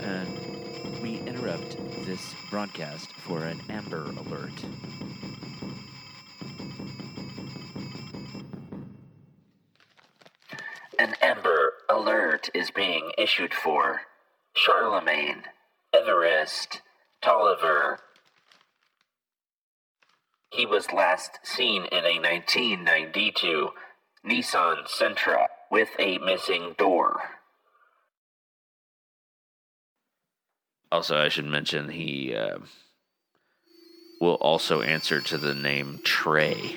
And we interrupt this broadcast for an Amber Alert. An Amber Alert is being issued for Charlemagne, Everest, Tolliver. He was last seen in a 1992 Nissan Sentra with a missing door. Also, I should mention he uh, will also answer to the name Trey.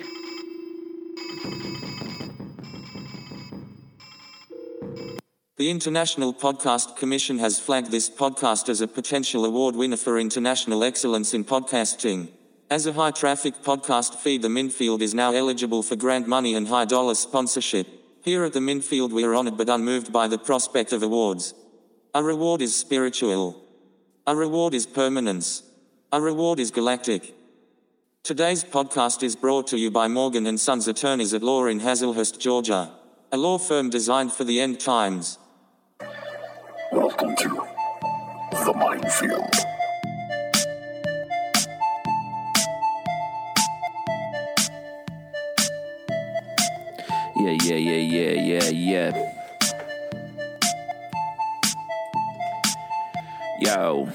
The International Podcast Commission has flagged this podcast as a potential award winner for international excellence in podcasting. As a high traffic podcast feed, the Minfield is now eligible for grant money and high dollar sponsorship. Here at the Minfield, we are honored but unmoved by the prospect of awards. A reward is spiritual, a reward is permanence, a reward is galactic. Today's podcast is brought to you by Morgan and Sons attorneys at law in Hazlehurst, Georgia, a law firm designed for the end times. Welcome to the minefield. Yeah, yeah, yeah, yeah, yeah. Yo,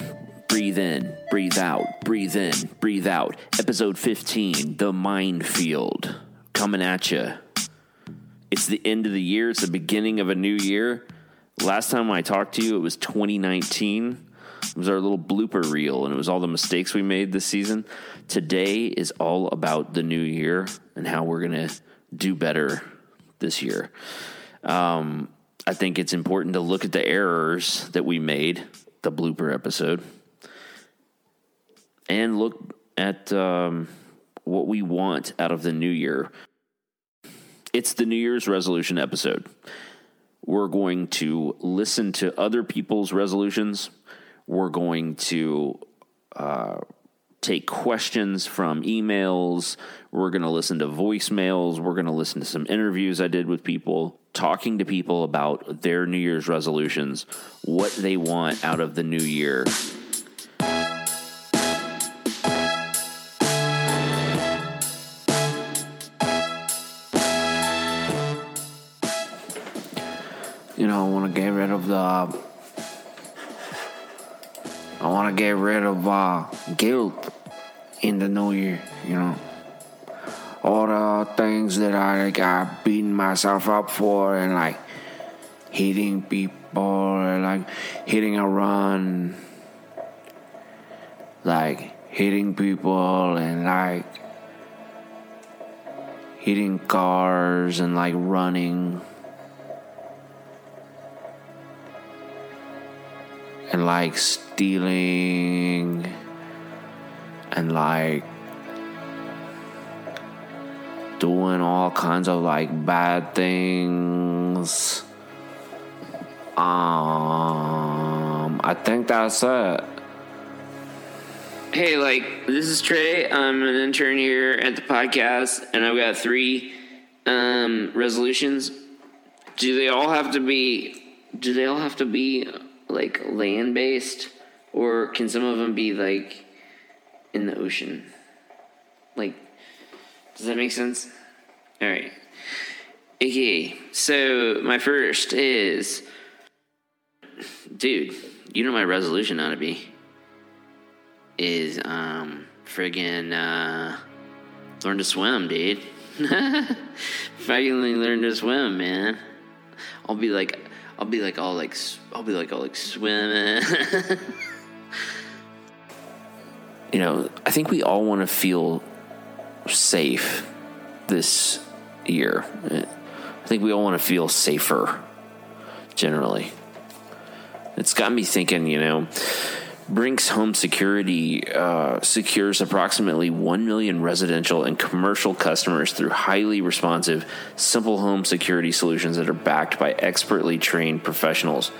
breathe in, breathe out, breathe in, breathe out. Episode 15, The Minefield, coming at you. It's the end of the year, it's the beginning of a new year. Last time I talked to you, it was 2019. It was our little blooper reel, and it was all the mistakes we made this season. Today is all about the new year and how we're going to do better this year. Um, I think it's important to look at the errors that we made, the blooper episode, and look at um, what we want out of the new year. It's the New Year's resolution episode. We're going to listen to other people's resolutions. We're going to uh, take questions from emails. We're going to listen to voicemails. We're going to listen to some interviews I did with people, talking to people about their New Year's resolutions, what they want out of the new year. you know, I want to get rid of the. Want to get rid of uh, guilt in the new year, you know. All the things that I got beating myself up for and like hitting people and like hitting a run, like hitting people and like hitting cars and like running. And like stealing and like doing all kinds of like bad things. Um, I think that's it. Hey, like, this is Trey. I'm an intern here at the podcast, and I've got three um, resolutions. Do they all have to be? Do they all have to be like land based, or can some of them be like in the ocean? Like, does that make sense? All right. Okay, so my first is, dude, you know my resolution ought to be is um friggin' uh learn to swim, dude. Finally learn to swim, man. I'll be like I'll be like all like I'll be like all like swimming. you know, I think we all want to feel safe this year. I think we all want to feel safer generally. It's got me thinking, you know, Brinks Home Security uh, secures approximately 1 million residential and commercial customers through highly responsive, simple home security solutions that are backed by expertly trained professionals.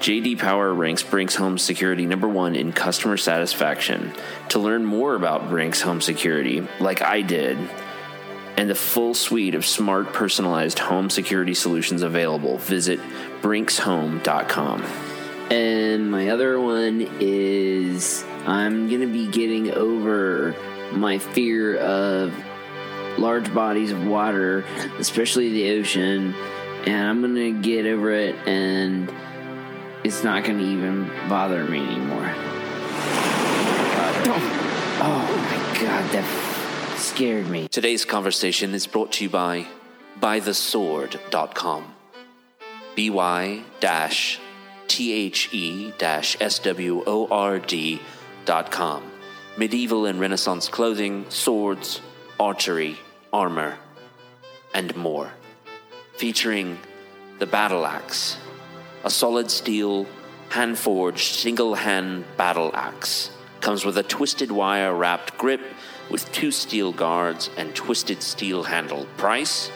JD Power ranks Brinks Home Security number one in customer satisfaction. To learn more about Brinks Home Security, like I did, and the full suite of smart, personalized home security solutions available. Visit brinkshome.com. And my other one is I'm going to be getting over my fear of large bodies of water, especially the ocean, and I'm going to get over it and it's not going to even bother me anymore. Oh, oh my god, that scared me. Today's conversation is brought to you by buythesword.com. H E dash S W O R D dot com. Medieval and Renaissance clothing, swords, archery, armor, and more. Featuring the battle axe, a solid steel, hand forged, single hand battle axe. Comes with a twisted wire wrapped grip with two steel guards and twisted steel handle. Price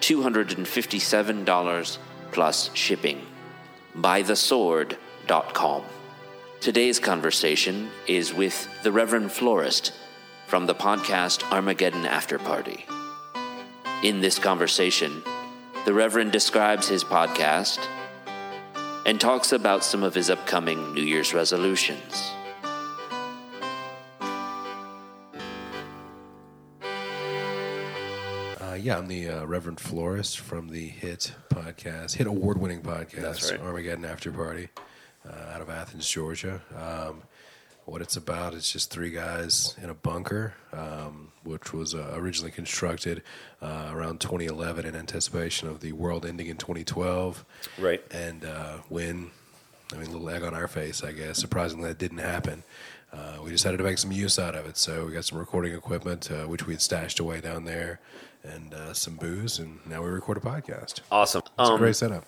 $257 plus shipping. BuyTheSword.com. Today's conversation is with the Reverend Florist from the podcast Armageddon After Party. In this conversation, the Reverend describes his podcast and talks about some of his upcoming New Year's resolutions. Yeah, I'm the uh, Reverend Florist from the hit podcast, hit award-winning podcast, That's right. Armageddon After Party, uh, out of Athens, Georgia. Um, what it's about is just three guys in a bunker, um, which was uh, originally constructed uh, around 2011 in anticipation of the world ending in 2012. Right. And uh, when, I mean, a little egg on our face, I guess. Surprisingly, that didn't happen. Uh, we decided to make some use out of it. So we got some recording equipment, uh, which we had stashed away down there, and uh, some booze, and now we record a podcast. Awesome. It's a Um, great setup.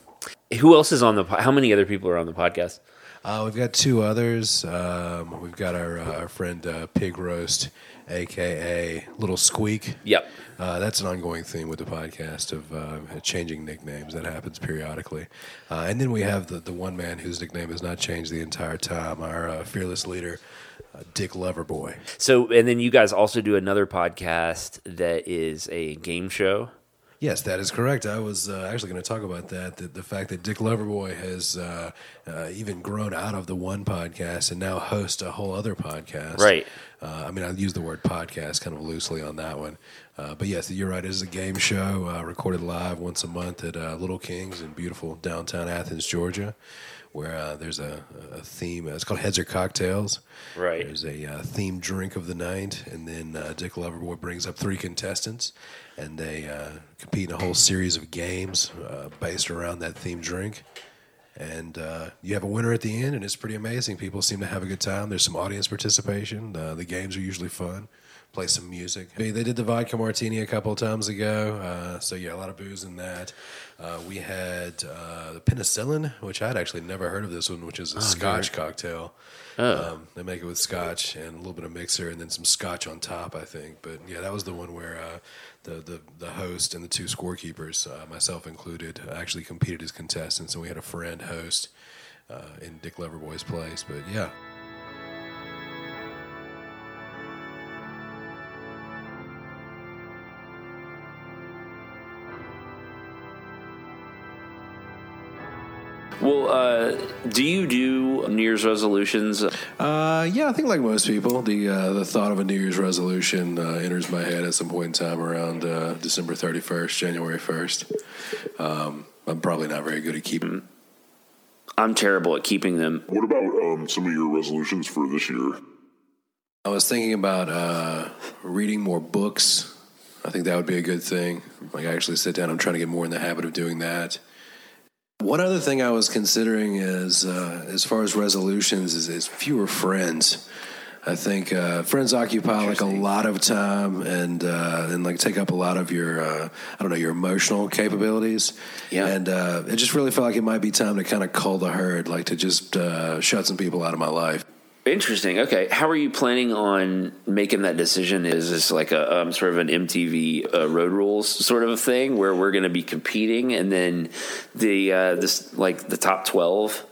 who else is on the? po- How many other people are on the podcast? Uh, we've got two others. Um, we've got our, uh, our friend uh, Pig Roast, aka Little Squeak. Yep. Uh, that's an ongoing theme with the podcast of uh, changing nicknames. That happens periodically. Uh, and then we have the, the one man whose nickname has not changed the entire time, our uh, fearless leader, uh, Dick Loverboy. So, and then you guys also do another podcast that is a game show. Yes, that is correct. I was uh, actually going to talk about that, that. The fact that Dick Loverboy has uh, uh, even grown out of the one podcast and now hosts a whole other podcast. Right. Uh, I mean, I use the word podcast kind of loosely on that one. Uh, but yes, you're right. It is a game show uh, recorded live once a month at uh, Little Kings in beautiful downtown Athens, Georgia, where uh, there's a, a theme. It's called Heads or Cocktails. Right. There's a uh, themed drink of the night, and then uh, Dick Loverboy brings up three contestants, and they uh, compete in a whole series of games uh, based around that themed drink. And uh, you have a winner at the end, and it's pretty amazing. People seem to have a good time. There's some audience participation. Uh, the games are usually fun. Play some music. They did the vodka martini a couple of times ago, uh, so yeah, a lot of booze in that. Uh, we had uh, the penicillin, which I'd actually never heard of this one, which is a Scotch cocktail. Um, they make it with Scotch and a little bit of mixer, and then some Scotch on top, I think. But yeah, that was the one where uh, the, the the host and the two scorekeepers, uh, myself included, actually competed as contestants, and we had a friend host uh, in Dick Loverboy's place. But yeah. Well, uh, do you do New Year's resolutions? Uh, yeah, I think like most people, the uh, the thought of a New Year's resolution uh, enters my head at some point in time around uh, December thirty first, January first. Um, I'm probably not very good at keeping. I'm terrible at keeping them. What about um, some of your resolutions for this year? I was thinking about uh, reading more books. I think that would be a good thing. Like I actually sit down. I'm trying to get more in the habit of doing that. One other thing I was considering is, uh, as far as resolutions, is, is fewer friends. I think uh, friends occupy like a lot of time and uh, and like take up a lot of your uh, I don't know your emotional capabilities. Yeah. And uh, it just really felt like it might be time to kind of cull the herd, like to just uh, shut some people out of my life. Interesting. Okay, how are you planning on making that decision? Is this like a um, sort of an MTV uh, Road Rules sort of a thing where we're going to be competing, and then the uh, this like the top twelve?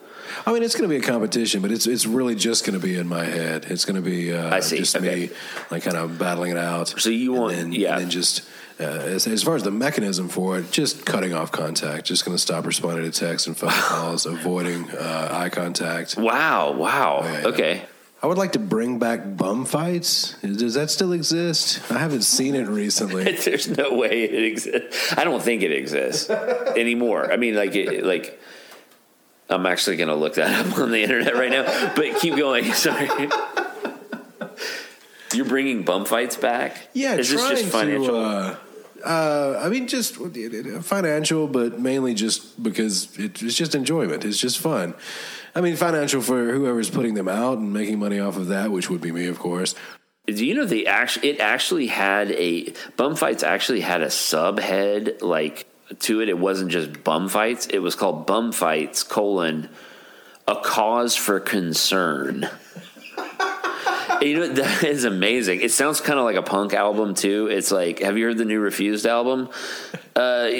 I mean, it's going to be a competition, but it's it's really just going to be in my head. It's going to be uh, I see. just Okay. me, like kind of battling it out. So you want- then, yeah. and then just Uh, as, as far as the mechanism for it, just cutting off contact, just going to stop responding to texts and phone calls, avoiding uh, eye contact. Wow, wow. yeah, yeah. Okay. I would like to bring back bum fights. Does that still exist? I haven't seen it recently. There's no way it exists. I don't think it exists anymore. I mean, like, it, like I'm actually going to look that up on the internet right now. But keep going. Sorry. You're bringing bum fights back? Yeah, Is this just financial? to. Uh, uh, I mean, just financial, but mainly just because it, it's just enjoyment. It's just fun. I mean, financial for whoever's putting them out and making money off of that, which would be me, of course. Do you know they actually? It actually had a bum fights. Actually had a subhead like to it. It wasn't just bum fights. It was called bum fights colon a cause for concern. You know that is amazing. It sounds kind of like a punk album too. It's like, have you heard the new Refused album? Uh,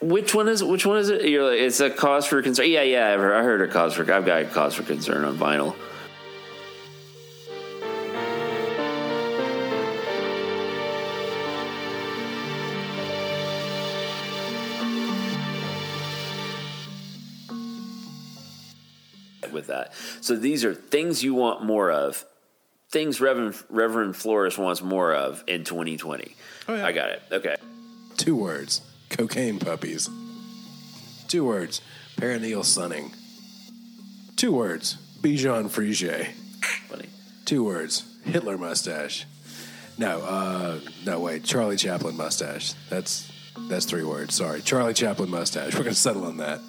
which one is which one is it? You're like, it's a cause for concern. Yeah, yeah. I've heard, I heard a cause for. I've got a cause for concern on vinyl. With that, so these are things you want more of. Things Reverend Reverend Flores wants more of in 2020. Oh, yeah. I got it. Okay. Two words: cocaine puppies. Two words: perineal sunning. Two words: Bijan Frige. Funny. Two words: Hitler mustache. No, uh, no, wait, Charlie Chaplin mustache. That's that's three words. Sorry, Charlie Chaplin mustache. We're gonna settle on that.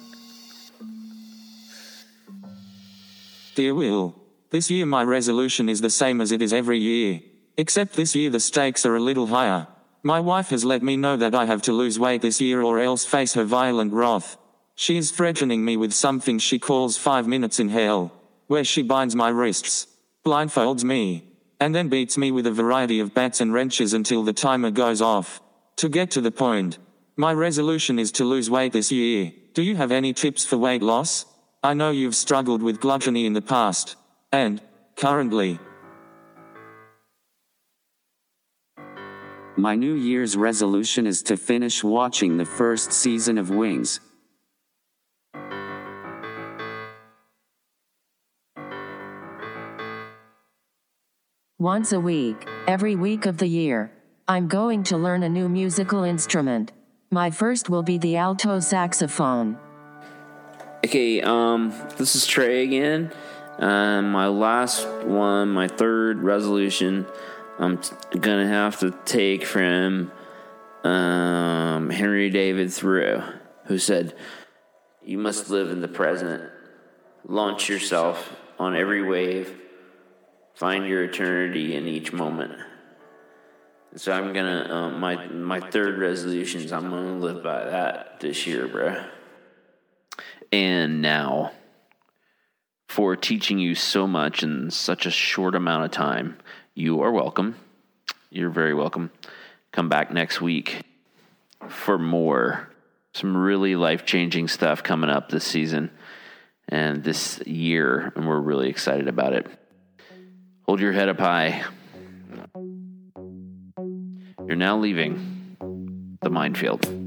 Dear Will, this year my resolution is the same as it is every year. Except this year the stakes are a little higher. My wife has let me know that I have to lose weight this year or else face her violent wrath. She is threatening me with something she calls five minutes in hell, where she binds my wrists, blindfolds me, and then beats me with a variety of bats and wrenches until the timer goes off. To get to the point, my resolution is to lose weight this year. Do you have any tips for weight loss? I know you've struggled with gluttony in the past, and, currently, My New Year's resolution is to finish watching the first season of Wings. Once a week, every week of the year, I'm going to learn a new musical instrument. My first will be the alto saxophone. Okay, um, this is Trey again. Um, my last one, my third resolution, I'm t- gonna have to take from um, Henry David Thoreau, who said, "You must live in the present, launch yourself on every wave, find your eternity in each moment." So I'm gonna um, my my third resolution is I'm gonna live by that this year, bruh. And now, for teaching you so much in such a short amount of time, you are welcome. You're very welcome. Come back next week for more. Some really life changing stuff coming up this season and this year, and we're really excited about it. Hold your head up high. You're now leaving the minefield.